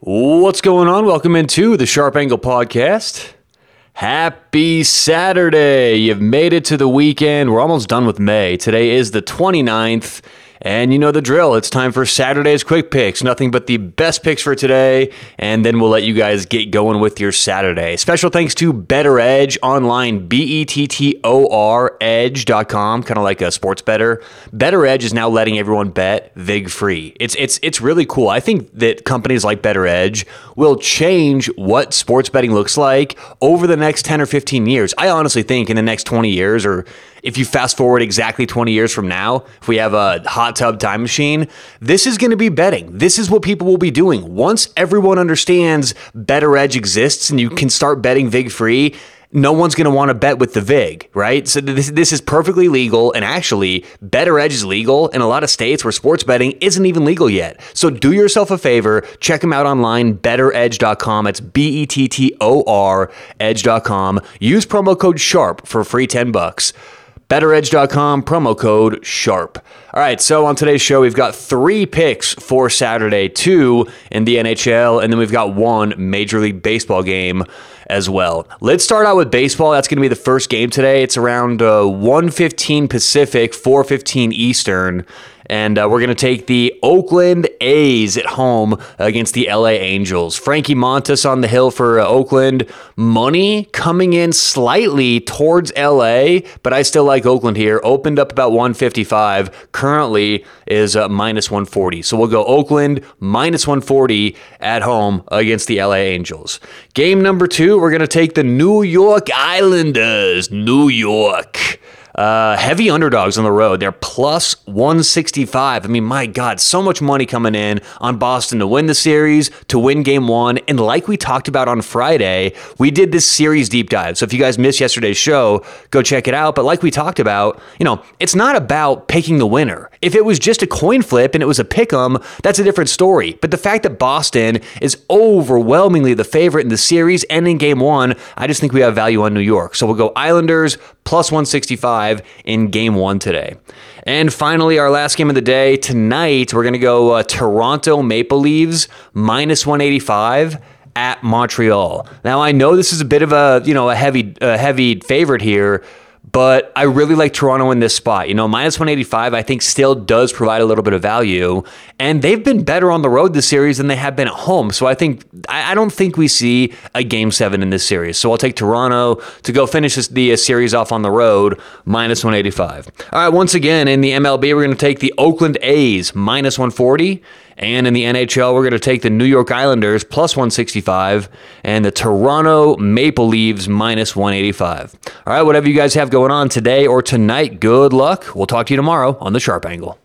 What's going on? Welcome into the Sharp Angle Podcast. Happy Saturday. You've made it to the weekend. We're almost done with May. Today is the 29th. And you know the drill. It's time for Saturday's quick picks. Nothing but the best picks for today. And then we'll let you guys get going with your Saturday. Special thanks to Bettor Edge online, B E T T O R edge.com, kind of like a sports better. Bettor Edge is now letting everyone bet VIG free. It's, it's, it's really cool. I think that companies like Bettor Edge will change what sports betting looks like over the next 10 or 15 years. I honestly think in the next 20 years or if you fast forward exactly 20 years from now, if we have a hot tub time machine, this is going to be betting. This is what people will be doing. Once everyone understands Bettor Edge exists and you can start betting VIG free, no one's going to want to bet with the VIG, right? So this, this is perfectly legal. And actually, Bettor Edge is legal in a lot of states where sports betting isn't even legal yet. So do yourself a favor, check them out online, bettoredge.com. It's B E T T O R edge.com. Use promo code SHARP for free 10 bucks. BettorEdge.com, promo code SHARP. All right, so on today's show, we've got three picks for Saturday, two in the NHL, and then we've got one Major League Baseball game as well. Let's start out with baseball. That's going to be the first game today. It's around uh, 1.15 Pacific, 4.15 Eastern. And uh, we're going to take the Oakland A's at home against the LA Angels. Frankie Montas on the hill for uh, Oakland. Money coming in slightly towards LA, but I still like Oakland here. Opened up about 155. Currently is uh, minus 140. So we'll go Oakland minus 140 at home against the LA Angels. Game number two, we're going to take the New York Islanders. New York. Uh, heavy underdogs on the road. They're plus 165. I mean, my God, so much money coming in on Boston to win the series, to win game one. And like we talked about on Friday, we did this series deep dive. So if you guys missed yesterday's show, go check it out. But like we talked about, you know, it's not about picking the winner. If it was just a coin flip and it was a pick 'em, that's a different story. But the fact that Boston is overwhelmingly the favorite in the series and in game one, I just think we have value on New York. So we'll go Islanders plus 165 in game one today. And finally, our last game of the day tonight, we're going to go uh, Toronto Maple Leaves minus 185 at Montreal. Now I know this is a bit of a you know a heavy a heavy favorite here but I really like Toronto in this spot. You know, minus 185, I think still does provide a little bit of value. And they've been better on the road this series than they have been at home. So I think, I don't think we see a game seven in this series. So I'll take Toronto to go finish this, the uh, series off on the road, minus 185. All right, once again, in the MLB, we're going to take the Oakland A's, minus 140. And in the NHL, we're going to take the New York Islanders plus 165 and the Toronto Maple Leafs minus 185. All right, whatever you guys have going on today or tonight, good luck. We'll talk to you tomorrow on the Sharp Angle.